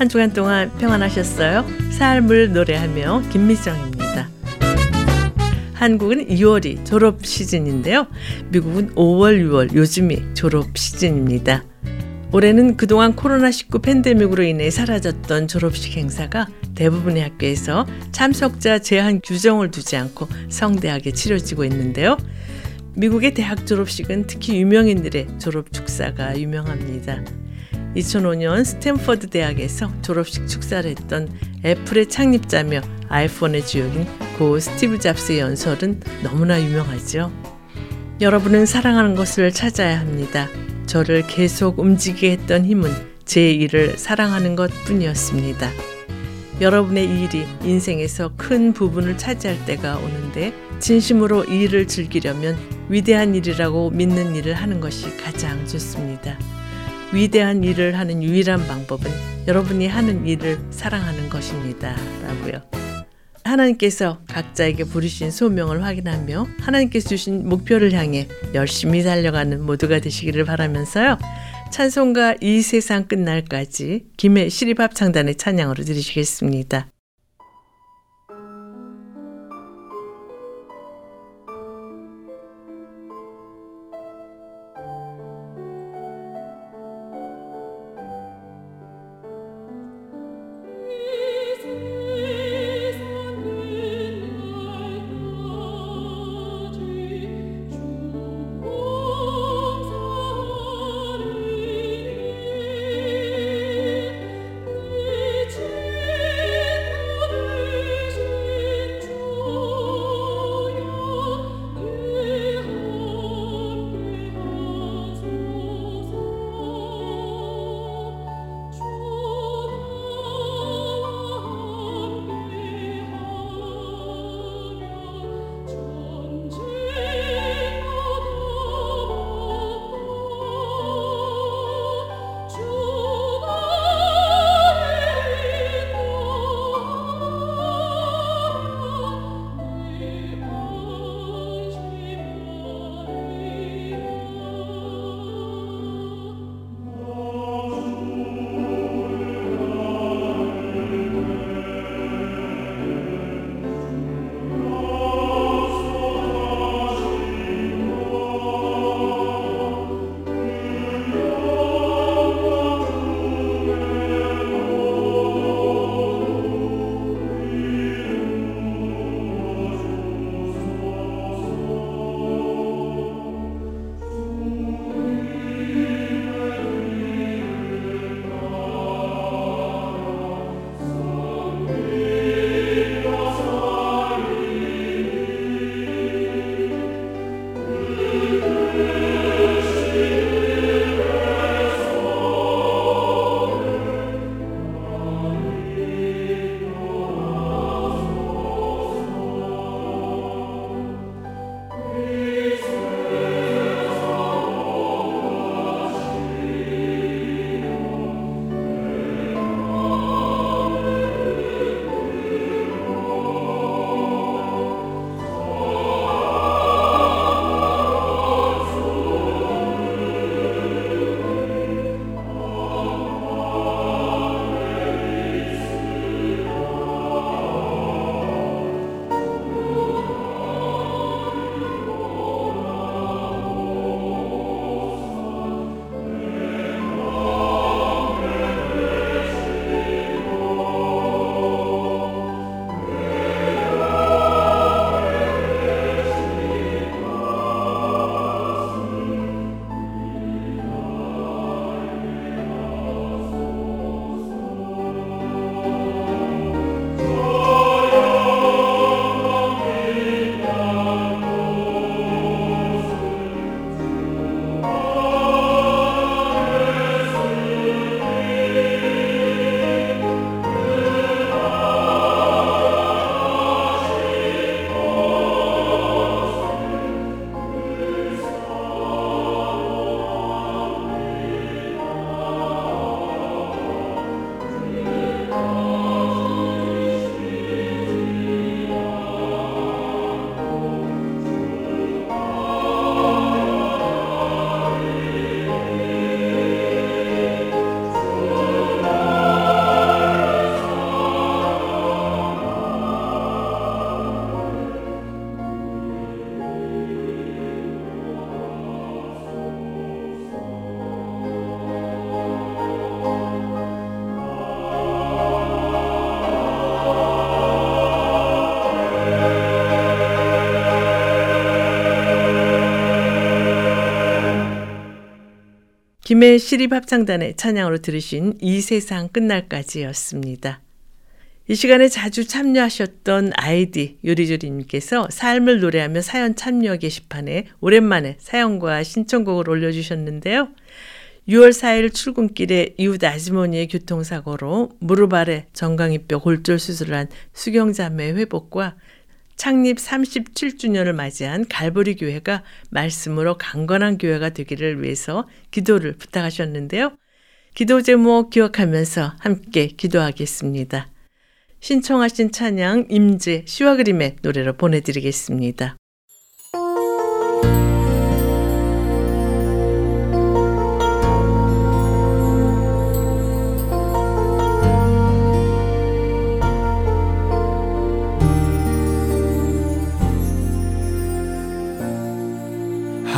한 주간 동안 평안하셨어요? 삶을 노래하며 김미정입니다. 한국은 2월이 졸업 시즌인데요. 미국은 5월, 6월 요즘이 졸업 시즌입니다. 올해는 그동안 코로나19 팬데믹으로 인해 사라졌던 졸업식 행사가 대부분의 학교에서 참석자 제한 규정을 두지 않고 성대하게 치러지고 있는데요. 미국의 대학 졸업식은 특히 유명인들의 졸업 축사가 유명합니다. 2005년 스탠퍼드 대학에서 졸업식 축사를 했던 애플의 창립자며 아이폰의 주역인 고 스티브 잡스의 연설은 너무나 유명하죠. 여러분은 사랑하는 것을 찾아야 합니다. 저를 계속 움직이게 했던 힘은 제 일을 사랑하는 것 뿐이었습니다. 여러분의 일이 인생에서 큰 부분을 차지할 때가 오는데 진심으로 일을 즐기려면 위대한 일이라고 믿는 일을 하는 것이 가장 좋습니다. 위대한 일을 하는 유일한 방법은 여러분이 하는 일을 사랑하는 것입니다. 라고요. 하나님께서 각자에게 부르신 소명을 확인하며 하나님께서 주신 목표를 향해 열심히 달려가는 모두가 되시기를 바라면서요. 찬송가 이 세상 끝날까지 김해 시립합창단의 찬양으로 드리시겠습니다. 김해 시립합창단의 찬양으로 들으신 이 세상 끝날까지였습니다. 이 시간에 자주 참여하셨던 아이디 요리조리님께서 삶을 노래하며 사연 참여 게시판에 오랜만에 사연과 신청곡을 올려주셨는데요. 6월 4일 출근길에 이웃 아주머니의 교통사고로 무릎 아래 정강이뼈 골절 수술을 한 수경자매 회복과 창립 37주년을 맞이한 갈보리 교회가 말씀으로 강건한 교회가 되기를 위해서 기도를 부탁하셨는데요. 기도 제목 기억하면서 함께 기도하겠습니다. 신청하신 찬양 임재 시와 그림의 노래로 보내드리겠습니다.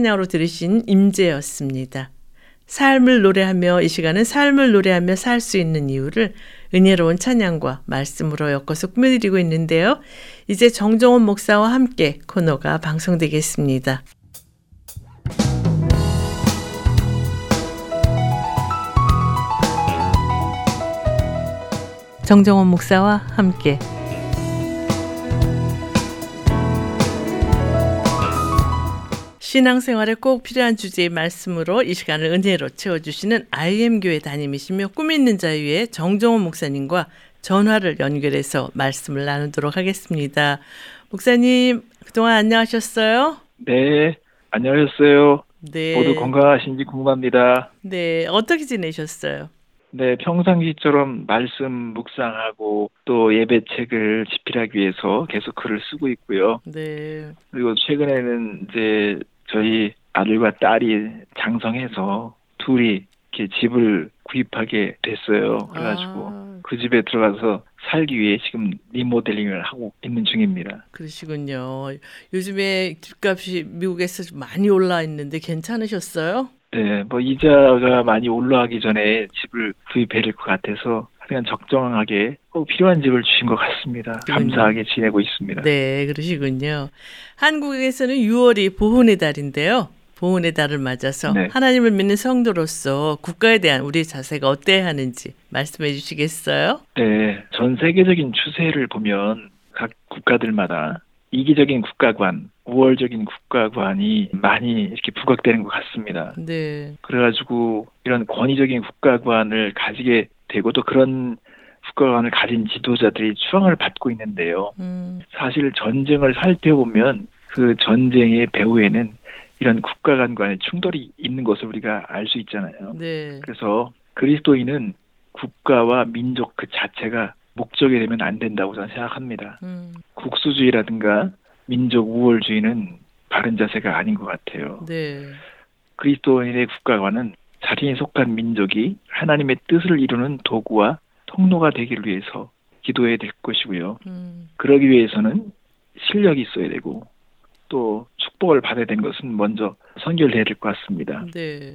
찬양으로 들으신 임재였습니다. 삶을 노래하며 이 시간은 삶을 노래하며 살 수 있는 이유를 은혜로운 찬양과 말씀으로 엮어서 꾸며드리고 있는데요. 이제 정정원 목사와 함께 코너가 방송되겠습니다. 정정원 목사와 함께 신앙생활에 꼭 필요한 주제의 말씀으로 이 시간을 은혜로 채워주시는 IM교회 담임이시며 꿈 있는 자유의 정정원 목사님과 전화를 연결해서 말씀을 나누도록 하겠습니다. 목사님, 그동안 안녕하셨어요? 네, 안녕하셨어요. 네. 모두 건강하신지 궁금합니다. 네, 어떻게 지내셨어요? 네, 평상시처럼 말씀 묵상하고 또 예배책을 집필하기 위해서 계속 글을 쓰고 있고요. 네. 그리고 최근에는 이제 저희 아들과 딸이 장성해서 둘이 이렇게 집을 구입하게 됐어요. 그래가지고 아, 그 집에 들어가서 살기 위해 지금 리모델링을 하고 있는 중입니다. 그러시군요. 요즘에 집값이 미국에서 좀 많이 올라 있는데 괜찮으셨어요? 네, 뭐 이자가 많이 올라가기 전에 집을 구입해야 될 것 같아서 그냥 적정하게 꼭 필요한 집을 주신 것 같습니다. 그럼요. 감사하게 지내고 있습니다. 네, 그러시군요. 한국에서는 6월이 보훈의 달인데요. 보훈의 달을 맞아서 네. 하나님을 믿는 성도로서 국가에 대한 우리 자세가 어때야 하는지 말씀해 주시겠어요? 네, 전 세계적인 추세를 보면 각 국가들마다 이기적인 국가관, 우월적인 국가관이 많이 이렇게 부각되는 것 같습니다. 네. 그래가지고 이런 권위적인 국가관을 가지게 되고 또 그런 국가관을 가진 지도자들이 추앙을 받고 있는데요. 음, 사실 전쟁을 살펴보면 그 전쟁의 배후에는 이런 국가간 간의 충돌이 있는 것을 우리가 알 수 있잖아요. 네. 그래서 그리스도인은 국가와 민족 그 자체가 목적이 되면 안 된다고 저는 생각합니다. 음, 국수주의라든가 민족 우월주의는 바른 자세가 아닌 것 같아요. 네. 그리스도인의 국가관은 자신이 속한 민족이 하나님의 뜻을 이루는 도구와 통로가 되기를 위해서 기도해야 될 것이고요. 음, 그러기 위해서는 실력이 있어야 되고 또 축복을 받아야 되는 것은 먼저 선결돼야 될 것 같습니다. 네.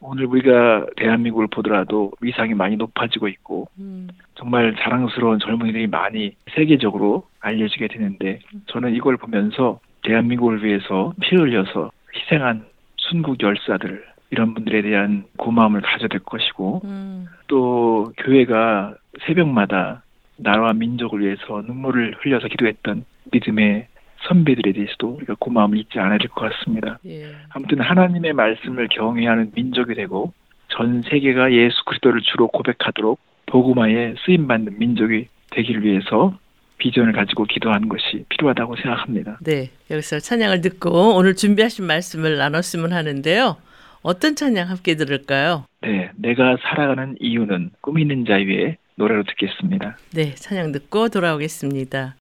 오늘 우리가 대한민국을 보더라도 위상이 많이 높아지고 있고 음, 정말 자랑스러운 젊은이들이 많이 세계적으로 알려지게 되는데 저는 이걸 보면서 대한민국을 위해서 피 흘려서 희생한 순국 열사들 이런 분들에 대한 고마움을 가져야 될 것이고 음, 또 교회가 새벽마다 나라와 민족을 위해서 눈물을 흘려서 기도했던 믿음의 선배들에 대해서도 우리가 고마움을 잊지 않아야 될 것 같습니다. 예. 아무튼 하나님의 말씀을 경외하는 민족이 되고 전 세계가 예수 그리스도를 주로 고백하도록 복음화에 쓰임 받는 민족이 되기를 위해서 비전을 가지고 기도하는 것이 필요하다고 생각합니다. 네. 여기서 찬양을 듣고 오늘 준비하신 말씀을 나눴으면 하는데요. 어떤 찬양 함께 들을까요? 네, 내가 살아가는 이유는 꿈 있는 자유의 노래로 듣겠습니다. 네, 찬양 듣고 돌아오겠습니다.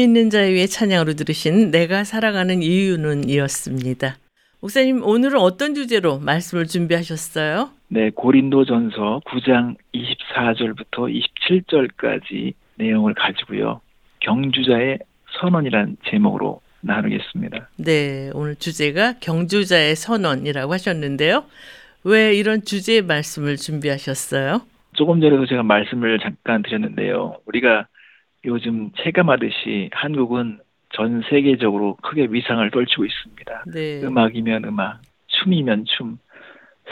꿈이 있는 자의 위해 찬양으로 들으신 내가 살아가는 이유는 이었습니다. 목사님, 오늘은 어떤 주제로 말씀을 준비하셨어요? 네, 고린도전서 9장 24절부터 27절까지 내용을 가지고요. 경주자의 선언이란 제목으로 나누겠습니다. 네, 오늘 주제가 경주자의 선언이라고 하셨는데요. 왜 이런 주제의 말씀을 준비하셨어요? 조금 전에도 제가 말씀을 잠깐 드렸는데요. 우리가 요즘 체감하듯이 한국은 전 세계적으로 크게 위상을 떨치고 있습니다. 네. 음악이면 음악, 춤이면 춤,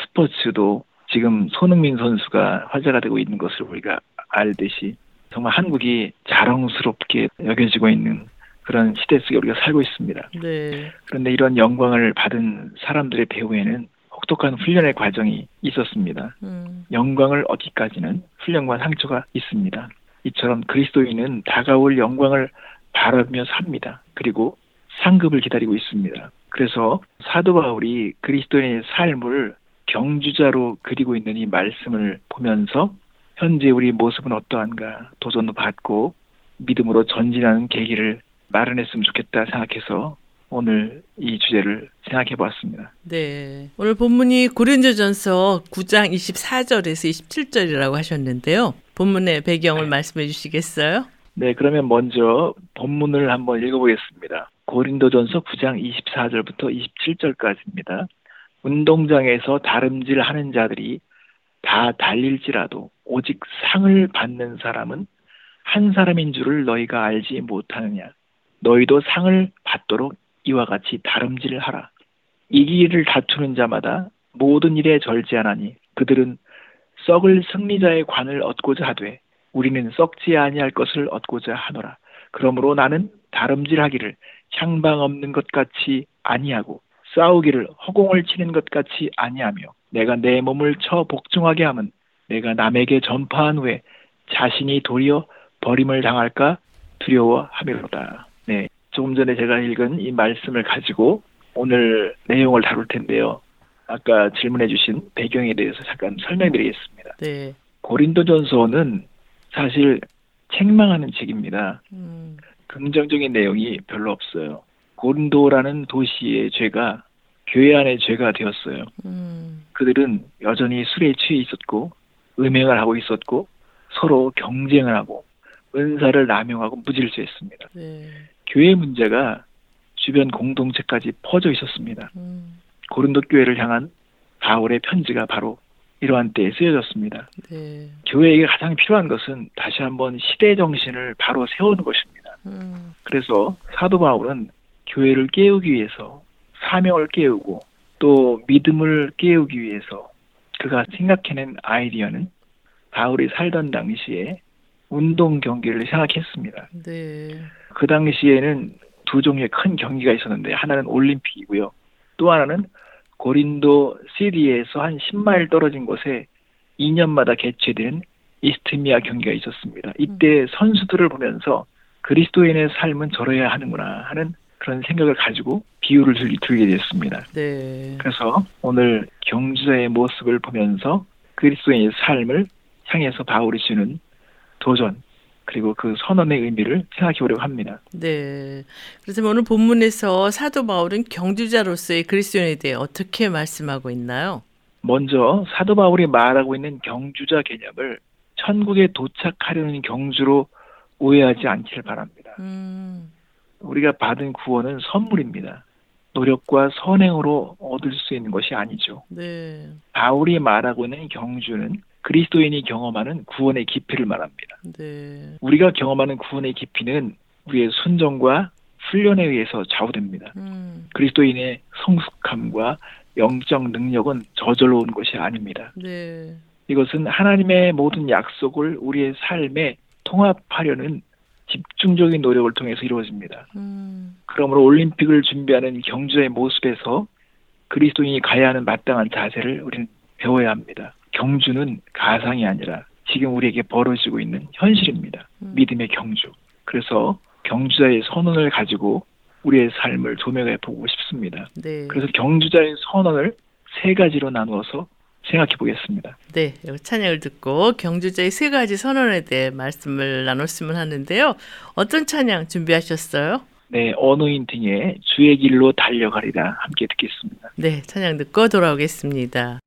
스포츠도 지금 손흥민 선수가 화제가 되고 있는 것을 우리가 알듯이 정말 한국이 자랑스럽게 여겨지고 있는 그런 시대 속에 우리가 살고 있습니다. 네. 그런데 이런 영광을 받은 사람들의 배후에는 혹독한 훈련의 과정이 있었습니다. 음, 영광을 얻기까지는 훈련과 상처가 있습니다. 이처럼 그리스도인은 다가올 영광을 바라며 삽니다. 그리고 상급을 기다리고 있습니다. 그래서 사도 바울이 그리스도인의 삶을 경주자로 그리고 있는 이 말씀을 보면서 현재 우리 모습은 어떠한가 도전도 받고 믿음으로 전진하는 계기를 마련했으면 좋겠다 생각해서 오늘 이 주제를 생각해 보았습니다. 네. 오늘 본문이 고린도전서 9장 24절에서 27절이라고 하셨는데요. 본문의 배경을 말씀해 주시겠어요? 네, 그러면 먼저 본문을 한번 읽어보겠습니다. 고린도전서 9장 24절부터 27절까지입니다. 운동장에서 다름질 하는 자들이 다 달릴지라도 오직 상을 받는 사람은 한 사람인 줄을 너희가 알지 못하느냐. 너희도 상을 받도록 이와 같이 다름질을 하라. 이기를 다투는 자마다 모든 일에 절제하나니 그들은 썩을 승리자의 관을 얻고자 하되 우리는 썩지 아니할 것을 얻고자 하노라. 그러므로 나는 다름질하기를 향방 없는 것 같이 아니하고 싸우기를 허공을 치는 것 같이 아니하며 내가 내 몸을 쳐 복종하게 함은 내가 남에게 전파한 후에 자신이 도리어 버림을 당할까 두려워함이로다. 네, 조금 전에 제가 읽은 이 말씀을 가지고 오늘 내용을 다룰 텐데요. 아까 질문해 주신 배경에 대해서 잠깐 설명드리겠습니다. 네. 고린도전서는 사실 책망하는 책입니다. 음, 긍정적인 내용이 별로 없어요. 고린도라는 도시의 죄가 교회 안의 죄가 되었어요. 음, 그들은 여전히 술에 취해 있었고 음행을 하고 있었고 서로 경쟁을 하고 은사를 남용하고 무질서했습니다. 네. 교회 문제가 주변 공동체까지 퍼져 있었습니다. 음, 고린도 교회를 향한 바울의 편지가 바로 이러한 때에 쓰여졌습니다. 네. 교회에게 가장 필요한 것은 다시 한번 시대 정신을 바로 세우는 것입니다. 음, 그래서 사도 바울은 교회를 깨우기 위해서 사명을 깨우고 또 믿음을 깨우기 위해서 그가 생각해낸 아이디어는 바울이 살던 당시에 운동 경기를 생각했습니다. 네. 그 당시에는 두 종류의 큰 경기가 있었는데 하나는 올림픽이고요. 또 하나는 고린도 시리에서 한 10마일 떨어진 곳에 2년마다 개최되는 이스트미아 경기가 있었습니다. 이때 선수들을 보면서 그리스도인의 삶은 저러야 하는구나 하는 그런 생각을 가지고 비유를 들- 들게 됐습니다. 네. 그래서 오늘 경주자의 모습을 보면서 그리스도인의 삶을 향해서 바울이 주는 도전 그리고 그 선언의 의미를 생각해 보려고 합니다. 네. 그래서 오늘 본문에서 사도 바울은 경주자로서의 그리스도인에 대해 어떻게 말씀하고 있나요? 먼저 사도 바울이 말하고 있는 경주자 개념을 천국에 도착하려는 경주로 오해하지 않기를 바랍니다. 음, 우리가 받은 구원은 선물입니다. 노력과 선행으로 얻을 수 있는 것이 아니죠. 네. 바울이 말하고 있는 경주는 그리스도인이 경험하는 구원의 깊이를 말합니다. 네. 우리가 경험하는 구원의 깊이는 우리의 순종과 훈련에 의해서 좌우됩니다. 음, 그리스도인의 성숙함과 영적 능력은 저절로 오는 것이 아닙니다. 네. 이것은 하나님의 모든 약속을 우리의 삶에 통합하려는 집중적인 노력을 통해서 이루어집니다. 음, 그러므로 올림픽을 준비하는 경주의 모습에서 그리스도인이 가야 하는 마땅한 자세를 우리는 배워야 합니다. 경주는 가상이 아니라 지금 우리에게 벌어지고 있는 현실입니다. 음. 믿음의 경주. 그래서 경주자의 선언을 가지고 우리의 삶을 조명해 보고 싶습니다. 네. 그래서 경주자의 선언을 세 가지로 나누어서 생각해 보겠습니다. 네, 찬양을 듣고 경주제의 세 가지 선언에 대해 말씀을 나눴으면 하는데요. 어떤 찬양 준비하셨어요? 네, 어노인팅의 주의 길로 달려가리라 함께 듣겠습니다. 네, 찬양 듣고 돌아오겠습니다.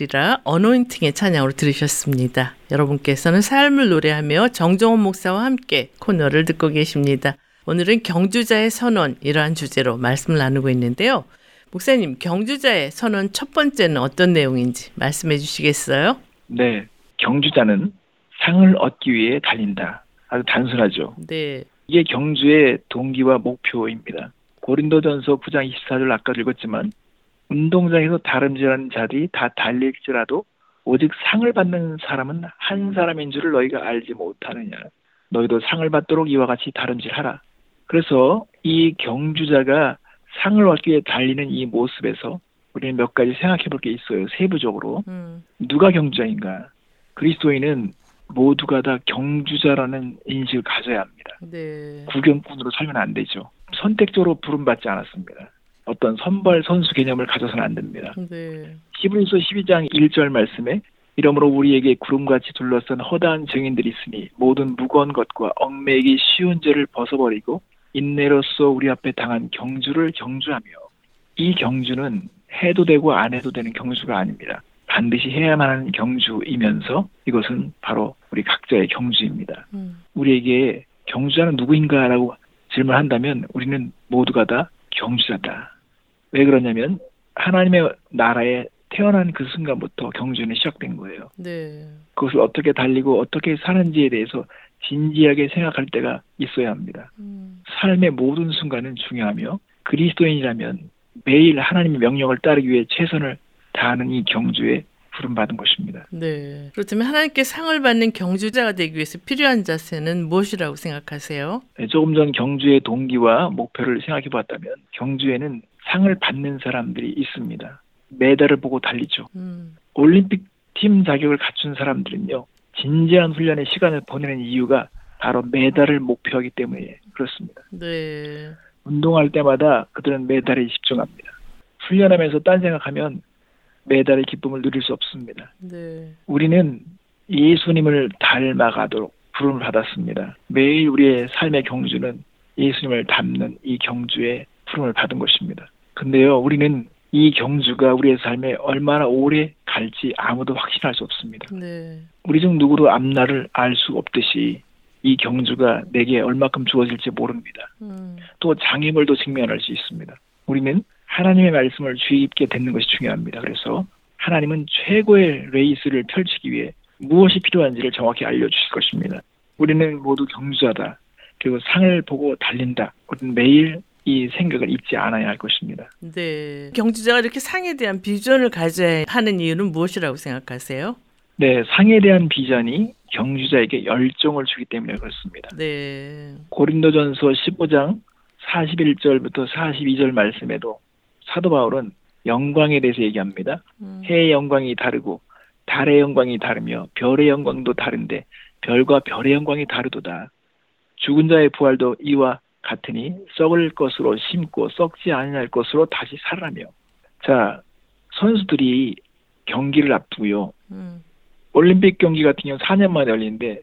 달려가리라 어노인팅의 찬양으로 들으셨습니다. 여러분께서는 삶을 노래하며 정정원 목사와 함께 코너를 듣고 계십니다. 오늘은 경주자의 선언 이러한 주제로 말씀을 나누고 있는데요. 목사님, 경주자의 선언 첫 번째는 어떤 내용인지 말씀해 주시겠어요? 네, 경주자는 상을 얻기 위해 달린다. 아주 단순하죠. 네. 이게 경주의 동기와 목표입니다. 고린도전서 9장 24절 아까 읽었지만 운동장에서 다름질하는 자들이 다 달릴지라도 오직 상을 받는 사람은 한 사람인 줄을 너희가 알지 못하느냐. 너희도 상을 받도록 이와 같이 다름질하라. 그래서 이 경주자가 상을 얻기 위해 달리는 이 모습에서 우리는 몇 가지 생각해 볼 게 있어요. 세부적으로. 음, 누가 경주자인가? 그리스도인은 모두가 다 경주자라는 인식을 가져야 합니다. 네. 구경꾼으로 살면 안 되죠. 선택적으로 부름받지 않았습니다. 어떤 선발 선수 개념을 가져서는 안 됩니다. 네. 히브리서 12장 1절 말씀에 이러므로 우리에게 구름같이 둘러싼 허다한 증인들이 있으니 모든 무거운 것과 얽매이기 쉬운 죄를 벗어버리고 인내로서 우리 앞에 당한 경주를 경주하며 이 경주는 해도 되고 안 해도 되는 경주가 아닙니다. 반드시 해야만 하는 경주이면서 이것은 바로 우리 각자의 경주입니다. 음, 우리에게 경주자는 누구인가라고 질문한다면 우리는 모두가 다 경주자다. 왜 그러냐면 하나님의 나라에 태어난 그 순간부터 경주는 시작된 거예요. 네. 그것을 어떻게 달리고 어떻게 사는지에 대해서 진지하게 생각할 때가 있어야 합니다. 음, 삶의 모든 순간은 중요하며 그리스도인이라면 매일 하나님의 명령을 따르기 위해 최선을 다하는 이 경주에 부름받은 것입니다. 네. 그렇다면 하나님께 상을 받는 경주자가 되기 위해서 필요한 자세는 무엇이라고 생각하세요? 네, 조금 전 경주의 동기와 목표를 생각해 봤다면 경주에는 상을 받는 사람들이 있습니다. 메달을 보고 달리죠. 음, 올림픽 팀 자격을 갖춘 사람들은요, 진지한 훈련의 시간을 보내는 이유가 바로 메달을 목표하기 때문에 그렇습니다. 네. 운동할 때마다 그들은 메달에 집중합니다. 훈련하면서 딴 생각하면 메달의 기쁨을 누릴 수 없습니다. 네. 우리는 예수님을 닮아가도록 부름을 받았습니다. 매일 우리의 삶의 경주는 예수님을 닮는 이 경주에 부름을 받은 것입니다. 근데요, 우리는 이 경주가 우리의 삶에 얼마나 오래 갈지 아무도 확신할 수 없습니다. 네. 우리 중 누구도 앞날을 알 수 없듯이 이 경주가 내게 얼마큼 주어질지 모릅니다. 음, 또 장애물도 직면할 수 있습니다. 우리는 하나님의 말씀을 주의 깊게 듣는 것이 중요합니다. 그래서 하나님은 최고의 레이스를 펼치기 위해 무엇이 필요한지를 정확히 알려주실 것입니다. 우리는 모두 경주하다. 그리고 상을 보고 달린다. 우리는 매일 이 생각을 잊지 않아야 할 것입니다. 네. 경주자가 이렇게 상에 대한 비전을 가져야 하는 이유는 무엇이라고 생각하세요? 네, 상에 대한 비전이 경주자에게 열정을 주기 때문에 그렇습니다. 네. 고린도전서 15장 41절부터 42절 말씀에도 사도 바울은 영광에 대해서 얘기합니다. 음, 해의 영광이 다르고 달의 영광이 다르며 별의 영광도 다른데 별과 별의 영광이 다르도다. 죽은 자의 부활도 이와 같으니 썩을 것으로 심고 썩지 아니할 것으로 다시 살아나며 자 선수들이 경기를 앞두고요. 음, 올림픽 경기 같은 경우 4년 만에 열리는데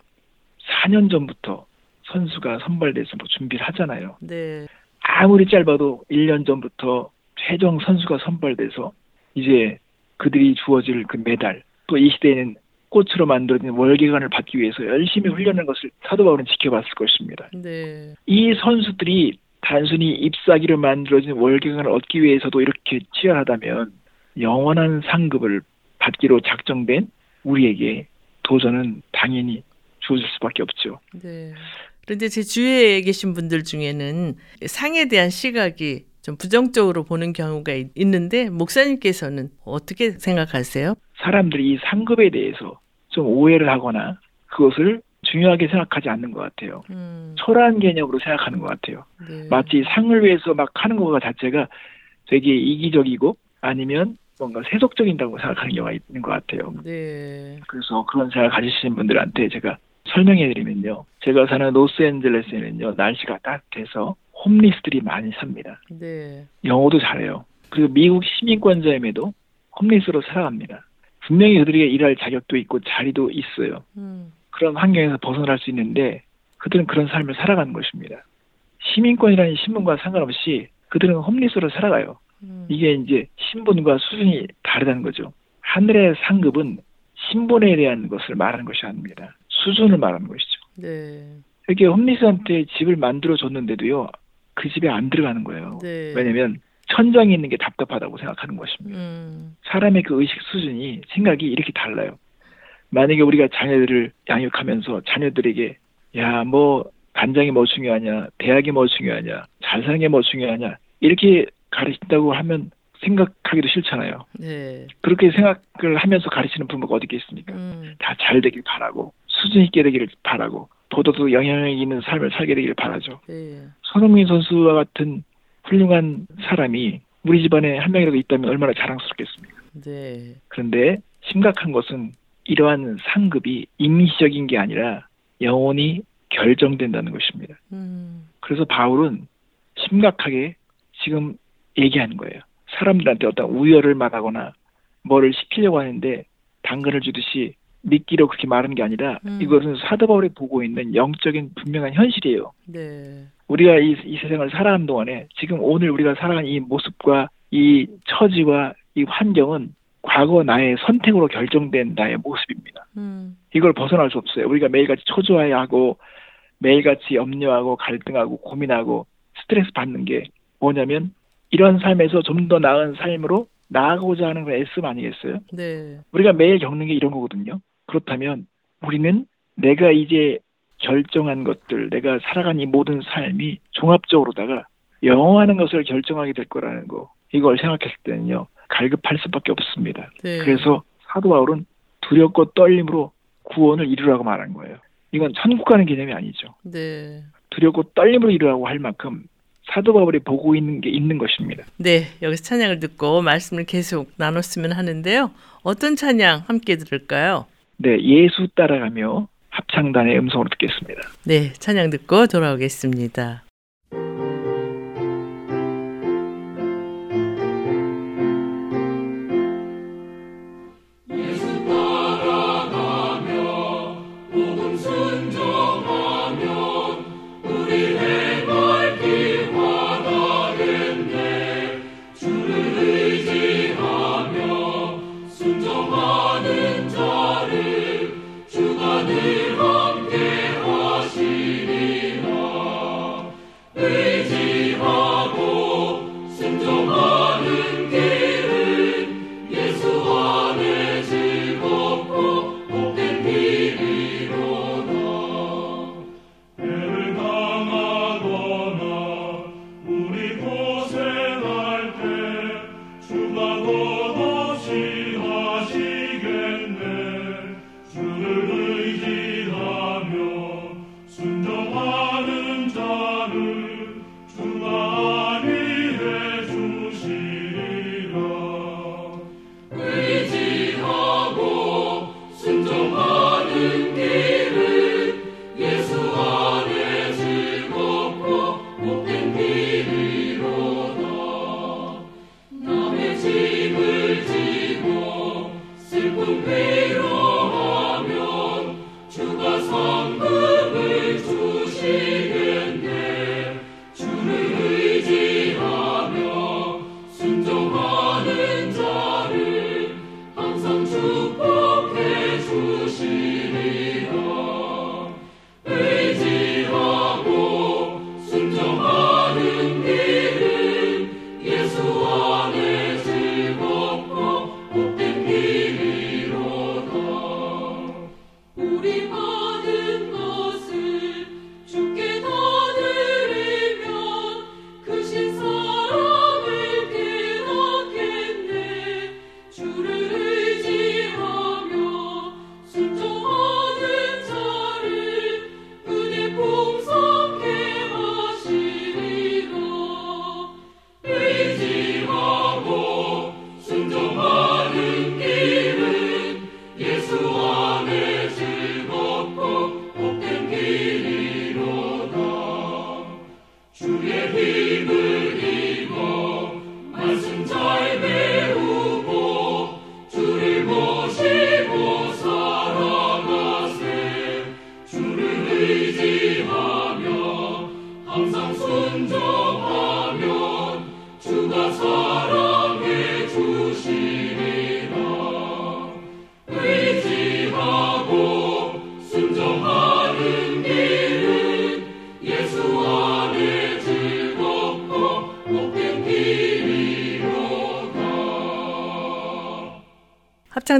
4년 전부터 선수가 선발돼서 뭐 준비를 하잖아요. 네. 아무리 짧아도 1년 전부터 최종 선수가 선발돼서 이제 그들이 주어질 그 메달 또 이 시대에는 꽃으로 만들어진 월계관을 받기 위해서 열심히 훈련하는 것을 사도 바울은 지켜봤을 것입니다. 네. 이 선수들이 단순히 ip사기로 만들어진 월계관을 얻기 위해서도 이렇게 치열하다면 영원한 상급을 받기로 작정된 우리에게 도전은 당연히 주어질 수밖에 없죠. 네. 그런데 제 주위에 계신 분들 중에는 상에 대한 시각이 좀 부정적으로 보는 경우가 있- 있는데 목사님께서는 어떻게 생각하세요? 사람들이 이 상급에 대해서 좀 오해를 하거나 그것을 중요하게 생각하지 않는 것 같아요. 음, 초라한 개념으로 생각하는 것 같아요. 네. 마치 상을 위해서 막 하는 것 자체가 되게 이기적이고 아니면 뭔가 세속적인다고 생각하는 경우가 있는 것 같아요. 네. 그래서 그런 생각을 가지시는 분들한테 제가 설명해 드리면요. 제가 사는 로스앤젤레스에는요, 날씨가 따뜻해서 홈리스들이 많이 삽니다. 네. 영어도 잘해요. 그리고 미국 시민권자임에도 홈리스로 살아갑니다. 분명히 그들에게 일할 자격도 있고 자리도 있어요. 음, 그런 환경에서 벗어날 수 있는데 그들은 그런 삶을 살아가는 것입니다. 시민권이라는 신분과 상관없이 그들은 홈리스로 살아가요. 음. 이게 이제 신분과 수준이 다르다는 거죠. 하늘의 상급은 신분에 대한 것을 말하는 것이 아닙니다. 수준을 말하는 것이죠. 네. 이렇게 홈리스한테 집을 만들어 줬는데도요, 그 집에 안 들어가는 거예요. 네. 왜냐면 천장에 있는 게 답답하다고 생각하는 것입니다. 음. 사람의 그 의식 수준이 생각이 이렇게 달라요. 만약에 우리가 자녀들을 양육하면서 자녀들에게 야뭐 간장이 뭐 중요하냐, 대학이 뭐 중요하냐, 잘 사는 게 뭐 중요하냐 이렇게 가르친다고 하면 생각하기도 싫잖아요. 네. 그렇게 생각을 하면서 가르치는 부모가 어디 있겠습니까? 음. 다잘 되길 바라고 수준 있게 되기를 바라고 도덕도 영향력 있는 삶을 살게 되기를 바라죠. 네. 손흥민 선수와 같은 훌륭한 사람이 우리 집안에 한 명이라도 있다면 얼마나 자랑스럽겠습니까? 네. 그런데 심각한 것은 이러한 상급이 임시적인 게 아니라 영원히 결정된다는 것입니다. 음. 그래서 바울은 심각하게 지금 얘기하는 거예요. 사람들한테 어떤 우열을 말하거나 뭐를 시키려고 하는데 당근을 주듯이 미끼로 그렇게 말하는 게 아니라 음. 이것은 사도 바울이 보고 있는 영적인 분명한 현실이에요. 네. 우리가 이, 이 세상을 살아가는 동안에 지금 오늘 우리가 살아가는 이 모습과 이 처지와 이 환경은 과거 나의 선택으로 결정된 나의 모습입니다. 음. 이걸 벗어날 수 없어요. 우리가 매일같이 초조해하고 매일같이 염려하고 갈등하고 고민하고 스트레스 받는 게 뭐냐면 이런 삶에서 좀 더 나은 삶으로 나아가고자 하는 그 애씀 아니겠어요? 네. 우리가 매일 겪는 게 이런 거거든요. 그렇다면 우리는 내가 이제 결정한 것들, 내가 살아간 이 모든 삶이 종합적으로다가 영원하는 것을 결정하게 될 거라는 거. 이걸 생각했을 때는요. 갈급할 수밖에 없습니다. 네. 그래서 사도 바울은 두렵고 떨림으로 구원을 이루라고 말한 거예요. 이건 천국 가는 개념이 아니죠. 네. 두렵고 떨림으로 이루라고 할 만큼 사도 바울이 보고 있는 게 있는 것입니다. 네. 여기서 찬양을 듣고 말씀을 계속 나눴으면 하는데요. 어떤 찬양 함께 들을까요? 네, 예수 따라가며 합창단의 음성으로 듣겠습니다. 네. 찬양 듣고 돌아오겠습니다. 배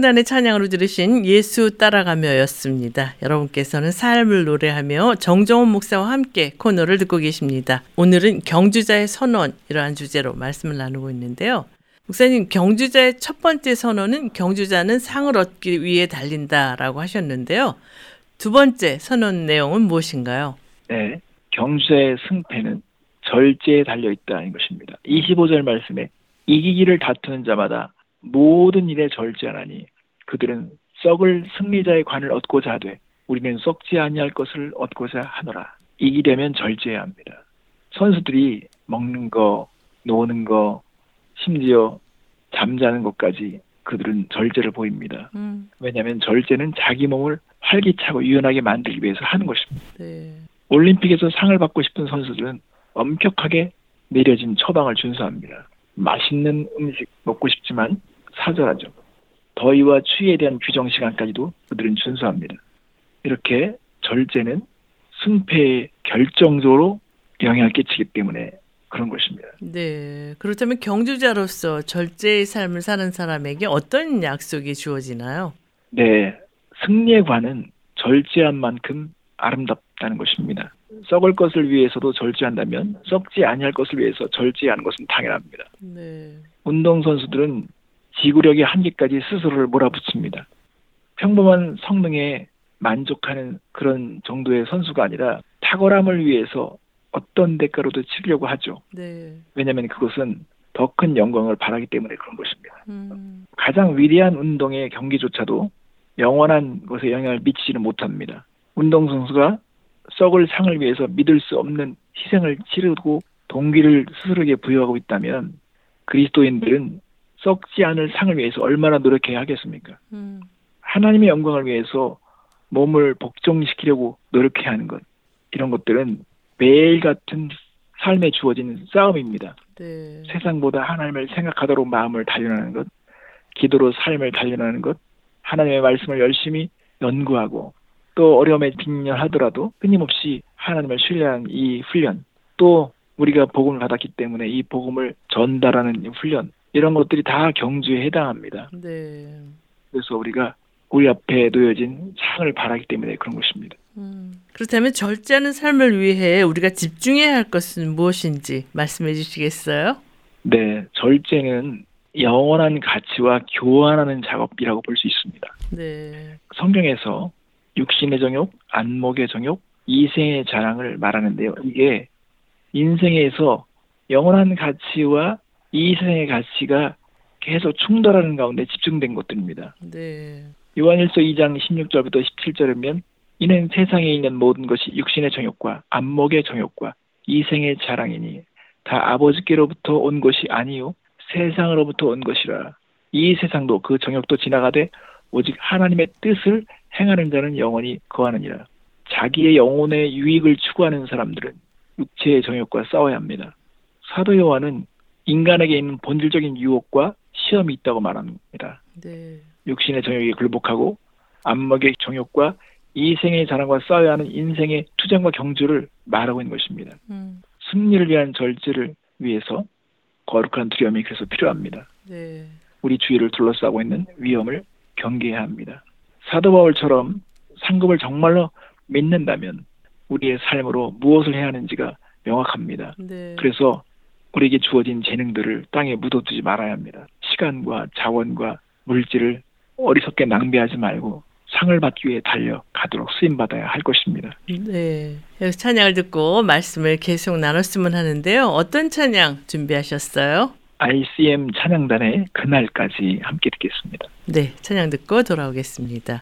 합창단의 찬양으로 들으신 예수 따라가며였습니다. 여러분께서는 삶을 노래하며 정정원 목사와 함께 코너를 듣고 계십니다. 오늘은 경주자의 선언 이러한 주제로 말씀을 나누고 있는데요. 목사님, 경주자의 첫 번째 선언은 경주자는 상을 얻기 위해 달린다라고 하셨는데요. 두 번째 선언 내용은 무엇인가요? 네, 경주의 승패는 절제에 달려 있다는 것입니다. 25절 말씀에 이기기를 다투는 자마다 모든 일에 절제하나니 그들은 썩을 승리자의 관을 얻고자 하되 우리는 썩지 아니할 것을 얻고자 하노라. 이기려면 절제해야 합니다. 선수들이 먹는 거, 노는 거, 심지어 잠자는 것까지 그들은 절제를 보입니다. 음, 왜냐하면 절제는 자기 몸을 활기차고 유연하게 만들기 위해서 하는 것입니다. 네. 올림픽에서 상을 받고 싶은 선수들은 엄격하게 내려진 처방을 준수합니다. 맛있는 음식 먹고 싶지만 사절하죠. 더위와 추위에 대한 규정 시간까지도 그들은 준수합니다. 이렇게 절제는 승패에 결정적으로 영향을 끼치기 때문에 그런 것입니다. 네. 그렇다면 경주자로서 절제의 삶을 사는 사람에게 어떤 약속이 주어지나요? 네, 승리의 관은 절제한 만큼 아름답다는 것입니다. 썩을 것을 위해서도 절제한다면 썩지 아니할 것을 위해서 절제하는 것은 당연합니다. 네. 운동 선수들은 지구력의 한계까지 스스로를 몰아붙입니다. 평범한 성능에 만족하는 그런 정도의 선수가 아니라 탁월함을 위해서 어떤 대가로도 치려고 하죠. 네. 왜냐하면 그것은 더 큰 영광을 바라기 때문에 그런 것입니다. 음, 가장 위대한 운동의 경기조차도 영원한 것에 영향을 미치지는 못합니다. 운동선수가 썩을 상을 위해서 믿을 수 없는 희생을 치르고 동기를 스스로에게 부여하고 있다면 그리스도인들은 썩지 않을 상을 위해서 얼마나 노력해야 하겠습니까? 음, 하나님의 영광을 위해서 몸을 복종시키려고 노력해야 하는 것 이런 것들은 매일 같은 삶에 주어지는 싸움입니다. 네. 세상보다 하나님을 생각하도록 마음을 단련하는 것, 기도로 삶을 단련하는 것, 하나님의 말씀을 열심히 연구하고 또 어려움에 직면하더라도 끊임없이 하나님을 신뢰하는 이 훈련, 또 우리가 복음을 받았기 때문에 이 복음을 전달하는 이 훈련 이런 것들이 다 경주에 해당합니다. 네. 그래서 우리가 우리 앞에 놓여진 상을 바라기 때문에 그런 것입니다. 음, 그렇다면 절제하는 삶을 위해 우리가 집중해야 할 것은 무엇인지 말씀해 주시겠어요? 네, 절제는 영원한 가치와 교환하는 작업이라고 볼 수 있습니다. 네. 성경에서 육신의 정욕, 안목의 정욕, 이생의 자랑을 말하는데요. 이게 인생에서 영원한 가치와 이생의 가치가 계속 충돌하는 가운데 집중된 것들입니다. 네. 요한일서 2장 16절부터 17절이면 이는 세상에 있는 모든 것이 육신의 정욕과 안목의 정욕과 이생의 자랑이니 다 아버지께로부터 온 것이 아니요 세상으로부터 온 것이라 이 세상도 그 정욕도 지나가되 오직 하나님의 뜻을 행하는 자는 영원히 거하느니라 자기의 영혼의 유익을 추구하는 사람들은 육체의 정욕과 싸워야 합니다. 사도 요한은 인간에게 있는 본질적인 유혹과 시험이 있다고 말합니다. 네. 육신의 정욕에 굴복하고 안목의 정욕과 이생의 자랑과 싸워야 하는 인생의 투쟁과 경주를 말하고 있는 것입니다. 음, 승리를 위한 절제를 위해서 거룩한 두려움이 그래서 필요합니다. 네. 우리 주위를 둘러싸고 있는 위험을 경계해야 합니다. 사도 바울처럼 상급을 정말로 믿는다면 우리의 삶으로 무엇을 해야 하는지가 명확합니다. 네. 그래서 우리에게 주어진 재능들을 땅에 묻어두지 말아야 합니다. 시간과 자원과 물질을 어리석게 낭비하지 말고 상을 받기 위해 달려가도록 쓰임받아야 할 것입니다. 네. 여기서 찬양을 듣고 말씀을 계속 나눴으면 하는데요. 어떤 찬양 준비하셨어요? ICM 찬양단의 그날까지 함께 듣겠습니다. 네. 찬양 듣고 돌아오겠습니다.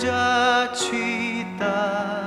자취 따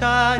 자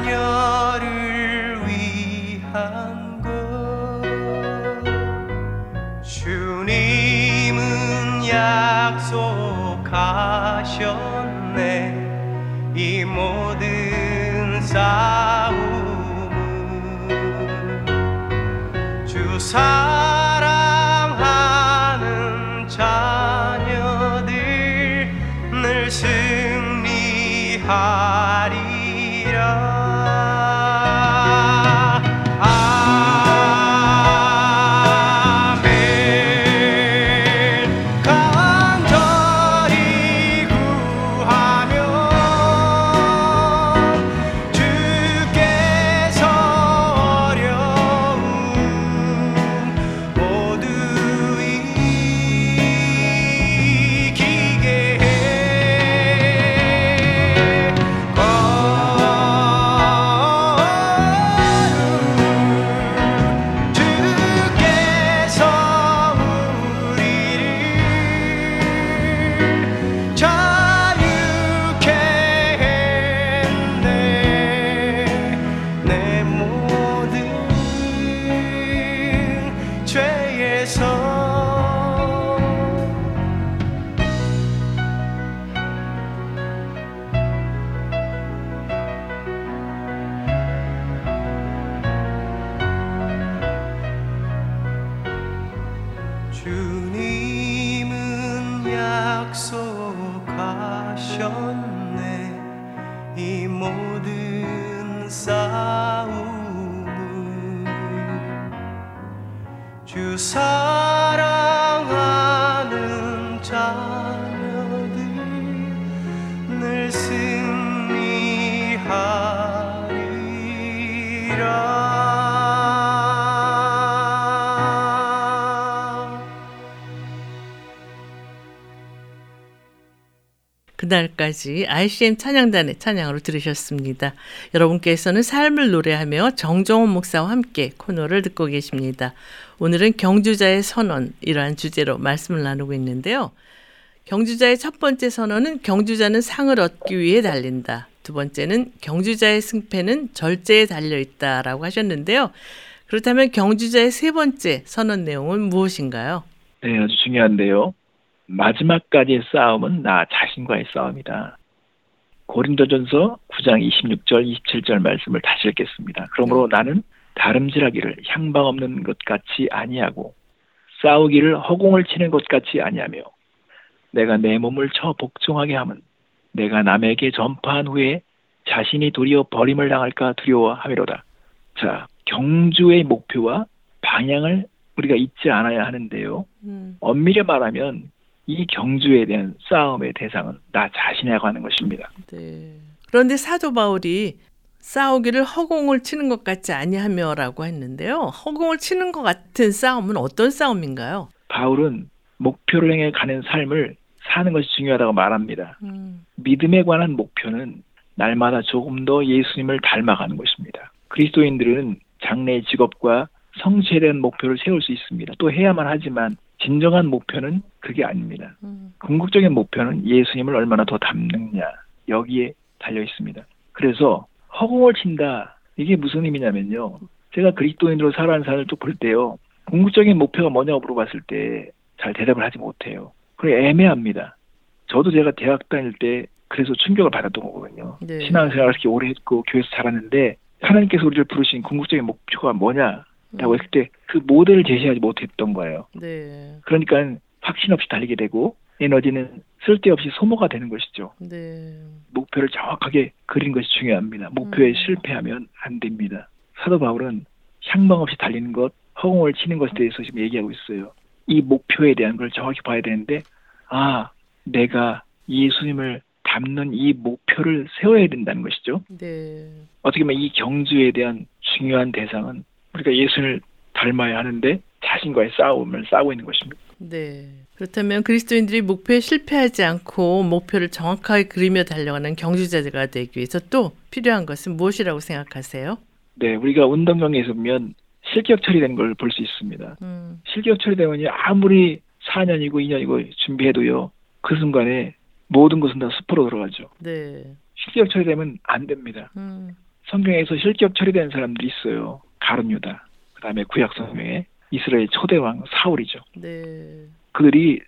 사 그날까지 ICM 찬양단의 찬양으로 들으셨습니다. 여러분께서는 삶을 노래하며 정종원 목사와 함께 코너를 듣고 계십니다. 오늘은 경주자의 선언이라는 주제로 말씀을 나누고 있는데요. 경주자의 첫 번째 선언은 경주자는 상을 얻기 위해 달린다. 두 번째는 경주자의 승패는 절제에 달려 있다라고 하셨는데요. 그렇다면 경주자의 세 번째 선언 내용은 무엇인가요? 네, 아주 중요한데요. 마지막까지의 싸움은 나 자신과의 싸움이다. 고린도전서 9장 26절, 27절 말씀을 다시 읽겠습니다. 그러므로 나는 다름질하기를 향방 없는 것 같이 아니하고 싸우기를 허공을 치는 것 같이 아니하며 내가 내 몸을 쳐 복종하게 함은 내가 남에게 전파한 후에 자신이 도리어 버림을 당할까 두려워함이로다. 자, 경주의 목표와 방향을 우리가 잊지 않아야 하는데요. 음, 엄밀히 말하면 이 경주에 대한 싸움의 대상은 나 자신이라고 하는 것입니다. 네. 그런데 사도 바울이 싸우기를 허공을 치는 것 같지 아니하며라고 했는데요. 허공을 치는 것 같은 싸움은 어떤 싸움인가요? 바울은 목표를 향해 가는 삶을 사는 것이 중요하다고 말합니다. 음, 믿음에 관한 목표는 날마다 조금 더 예수님을 닮아가는 것입니다. 그리스도인들은 장래의 직업과 성취에 대한 목표를 세울 수 있습니다. 또 해야만 하지만 진정한 목표는 그게 아닙니다. 음, 궁극적인 목표는 예수님을 얼마나 더 닮느냐 여기에 달려 있습니다. 그래서 허공을 친다 이게 무슨 의미냐면요. 제가 그리스도인으로 살아가는 사람을 쭉 볼 때요. 궁극적인 목표가 뭐냐고 물어봤을 때 잘 대답을 하지 못해요. 그게 애매합니다. 저도 제가 대학 다닐 때 그래서 충격을 받았던 거거든요. 네. 신앙생활을 이렇게 오래 했고 교회에서 자랐는데 하나님께서 우리를 부르신 궁극적인 목표가 뭐냐 라고 음, 했을 때 그 모델을 제시하지 못했던 거예요. 네, 그러니까 확신 없이 달리게 되고 에너지는 쓸데없이 소모가 되는 것이죠. 네, 목표를 정확하게 그린 것이 중요합니다. 목표에 음. 실패하면 안 됩니다. 사도 바울은 향방 없이 달리는 것, 허공을 치는 것에 대해서 지금 얘기하고 있어요. 이 목표에 대한 걸 정확히 봐야 되는데, 아, 내가 예수님을 닮는 이 목표를 세워야 된다는 것이죠. 네, 어떻게 보면 이 경주에 대한 중요한 대상은 우리가 예수님을 닮아야 하는데 자신과의 싸움을 싸우고 있는 것입니다. 네. 그렇다면 그리스도인들이 목표에 실패하지 않고 목표를 정확하게 그리며 달려가는 경주자가 되기 위해서 또 필요한 것은 무엇이라고 생각하세요? 네, 우리가 운동 경기에서 보면 실격 처리되는 걸볼 수 있습니다. 음, 실격 처리되면 아무리 4년이고 2년이고 준비해도요, 그 순간에 모든 것은 다 숲으로 들어가죠. 네, 실격 처리되면 안 됩니다. 음, 성경에서 실격 처리된 사람들이 있어요. 가룟유다. 그 다음에 구약 성경에 이스라엘 초대 왕 사울이죠. 네, 그들이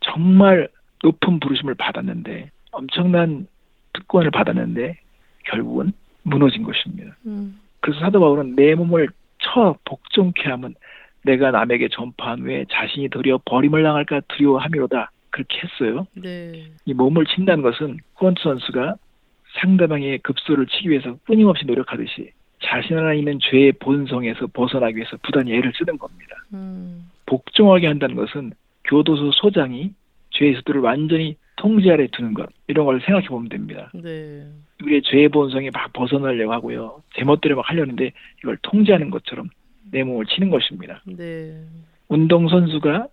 정말 높은 부르심을 받았는데 엄청난 특권을 받았는데 결국은 무너진 것입니다. 음, 그래서 사도 바울은 내 몸을 쳐 복종케 하면 내가 남에게 전파한 후에 자신이 도리어 버림을 당할까 두려워함이로다. 그렇게 했어요. 네, 이 몸을 친다는 것은 후원투 선수가 상대방의 급소를 치기 위해서 끊임없이 노력하듯이 자신 안에 있는 죄의 본성에서 벗어나기 위해서 부단히 애를 쓰는 겁니다. 음, 복종하게 한다는 것은 교도소 소장이 죄의 수들을 완전히 통제 아래 두는 것 이런 걸 생각해 보면 됩니다. 네, 우리의 죄의 본성이 막 벗어나려고 하고요. 제멋대로 막 하려는데 이걸 통제하는 것처럼 내 몸을 치는 것입니다. 네, 운동 선수가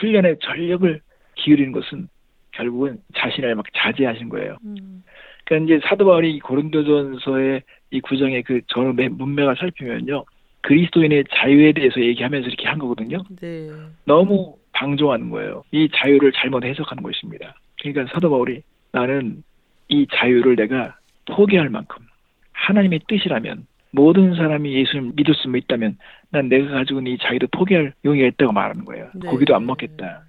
훈련에 전력을 기울이는 것은 결국은 자신을 막 자제하신 거예요. 음, 그러니까 이제 사도 바울이 이 고린도전서의 이 구정의 그 전의 문맥을 살피면요. 그리스도인의 자유에 대해서 얘기하면서 이렇게 한 거거든요. 네, 너무 방종하는 거예요. 이 자유를 잘못 해석하는 것입니다. 그러니까 사도 바울이 나는 이 자유를 내가 포기할 만큼 하나님의 뜻이라면 모든 사람이 예수를 믿을 수 있다면 난 내가 가지고 있는 이 자유도 포기할 용의가 있다고 말하는 거예요. 네. 고기도 안 먹겠다.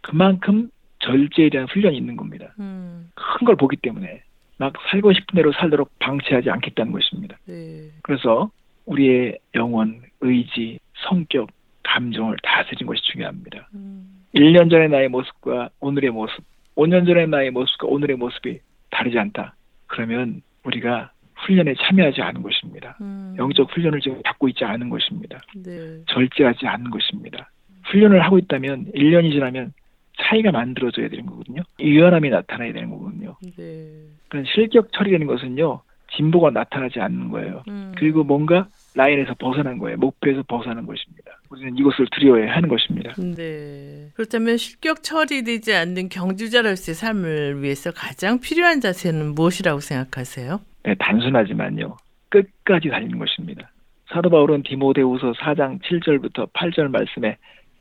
그만큼 절제에 대한 훈련이 있는 겁니다. 음, 큰걸 보기 때문에 막 살고 싶은 대로 살도록 방치하지 않겠다는 것입니다. 네, 그래서 우리의 영혼, 의지, 성격, 감정을 다스리는 것이 중요합니다. 음, 1년 전의 나의 모습과 오늘의 모습, 5년 전의 나의 모습과 오늘의 모습이 다르지 않다. 그러면 우리가 훈련에 참여하지 않은 것입니다. 음, 영적 훈련을 지금 받고 있지 않은 것입니다. 네, 절제하지 않은 것입니다. 훈련을 하고 있다면 1년이 지나면 차이가 만들어져야 되는 거거든요. 유연함이 나타나야 되는 거거든요. 네, 그런 실격 처리되는 것은요. 진보가 나타나지 않는 거예요. 음, 그리고 뭔가 라인에서 벗어난 거예요. 목표에서 벗어나는 것입니다. 우리는 이것을 두려워해야 하는 것입니다. 네. 그렇다면 실격 처리되지 않는 경주자로서의 삶을 위해서 가장 필요한 자세는 무엇이라고 생각하세요? 네, 단순하지만요. 끝까지 달리는 것입니다. 사도 바울은 디모데후서 4장 7절부터 8절 말씀에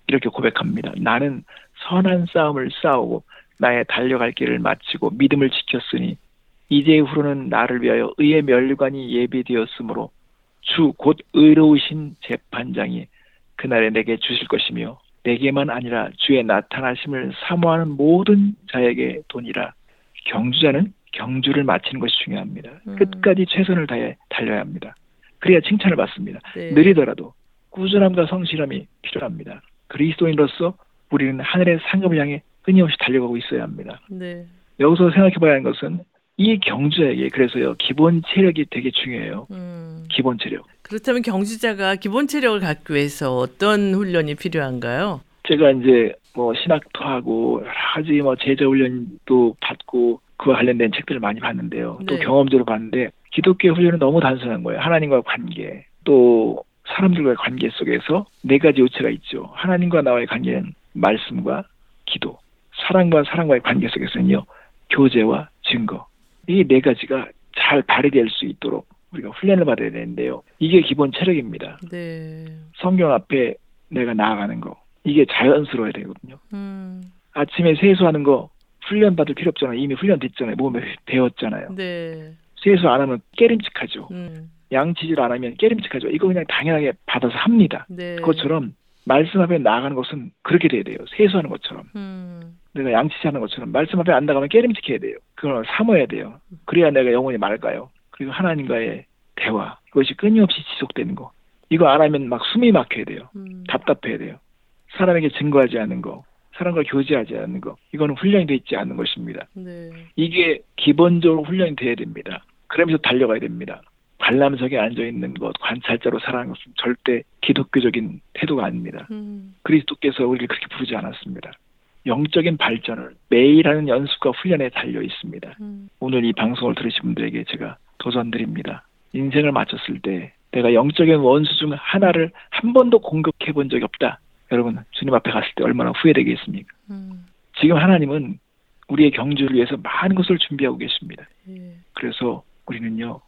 이렇게 고백합니다. 나는 선한 싸움을 싸우고 나의 달려갈 길을 마치고 믿음을 지켰으니 이제 후로는 나를 위하여 의의 멸관이 예비되었으므로 주 곧 의로우신 재판장이 그날에 내게 주실 것이며 내게만 아니라 주의 나타나심을 사모하는 모든 자에게 돈이라 경주자는 경주를 마치는 것이 중요합니다. 음. 끝까지 최선을 다해 달려야 합니다. 그래야 칭찬을 받습니다. 네. 느리더라도 꾸준함과 성실함이 필요합니다. 그리스도인으로서 우리는 하늘의 상급을 향해 끊임없이 달려가고 있어야 합니다. 네. 여기서 생각해 봐야 하는 것은 이 경주에게 그래서요 기본 체력이 되게 중요해요. 음. 기본 체력. 그렇다면 경주자가 기본 체력을 갖기 위해서 어떤 훈련이 필요한가요? 제가 이제 뭐 신학도 하고 여러 가지 뭐 제자 훈련도 받고 그와 관련된 책들을 많이 봤는데요. 또 네. 경험적으로 봤는데 기독교 훈련은 너무 단순한 거예요. 하나님과 관계, 또 사람들과의 관계 속에서 네 가지 요체가 있죠. 하나님과 나와의 관계는 말씀과 기도, 사랑과 사랑과의 관계 속에서는요, 교제와 증거. 이 네 가지가 잘 발휘될 수 있도록 우리가 훈련을 받아야 되는데요. 이게 기본 체력입니다. 네. 성경 앞에 내가 나아가는 거. 이게 자연스러워야 되거든요. 음. 아침에 세수하는 거 훈련 받을 필요 없잖아요. 이미 훈련됐잖아요. 몸에 배웠잖아요. 네. 세수 안 하면 깨림칙하죠. 음. 양치질 안 하면 깨림칙하죠. 이거 그냥 당연하게 받아서 합니다. 네. 그것처럼 말씀 앞에 나가는 것은 그렇게 돼야 돼요. 세수하는 것처럼. 음. 내가 양치하는 것처럼 말씀 앞에 안 나가면 깨림칙해야 돼요. 그걸 삼아야 돼요. 그래야 내가 영혼이 맑아요. 그리고 하나님과의 대화. 그것이 끊임없이 지속되는 거. 이거 안 하면 막 숨이 막혀야 돼요. 음. 답답해야 돼요. 사람에게 증거하지 않는 거. 사람과 교제하지 않는 거. 이거는 훈련이 돼 있지 않는 것입니다. 네. 이게 기본적으로 훈련이 돼야 됩니다. 그러면서 달려가야 됩니다. 관람석에 앉아 있는 것, 관찰자로 살아가는 것은 절대 기독교적인 태도가 아닙니다. 음. 그리스도께서 우리를 그렇게 부르지 않았습니다. 영적인 발전을 매일 하는 연습과 훈련에 달려 있습니다. 음. 오늘 이 방송을 들으신 분들에게 제가 도전드립니다. 인생을 마쳤을 때 내가 영적인 원수 중 하나를 한 번도 공격해 본 적이 없다. 여러분, 주님 앞에 갔을 때 얼마나 후회되겠습니까? 음. 지금 하나님은 우리의 경주를 위해서 많은 것을 준비하고 계십니다. 예. 그래서 우리는요,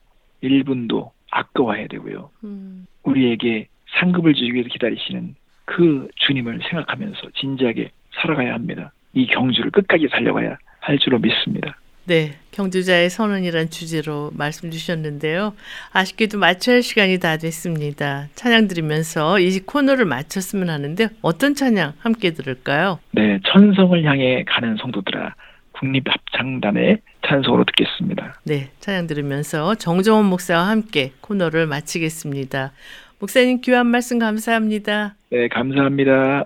1분도 아까워해야 되고요. 음. 우리에게 상급을 주기 위해서 기다리시는 그 주님을 생각하면서 진지하게 살아가야 합니다. 이 경주를 끝까지 달려가야 할 줄로 믿습니다. 네, 경주자의 선언이란 주제로 말씀 주셨는데요. 아쉽게도 마쳐야 할 시간이 다 됐습니다. 찬양 들으면서 이 코너를 마쳤으면 하는데 어떤 찬양 함께 들을까요? 네, 천성을 향해 가는 성도들아 국립합창단의 찬송으로 듣겠습니다. 네, 찬양 들으면서 정정원 목사와 함께 코너를 마치겠습니다. 목사님 귀한 말씀 감사합니다. 네, 감사합니다.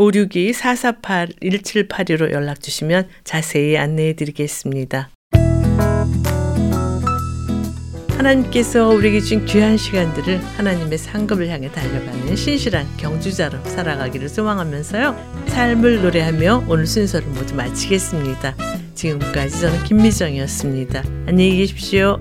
562-448-1782로 연락 주시면 자세히 안내해 드리겠습니다. 하나님께서 우리에게 준 귀한 시간들을 하나님의 상급을 향해 달려가는 신실한 경주자로 살아가기를 소망하면서요. 삶을 노래하며 오늘 순서를 모두 마치겠습니다. 지금까지 저는 김미정이었습니다. 안녕히 계십시오.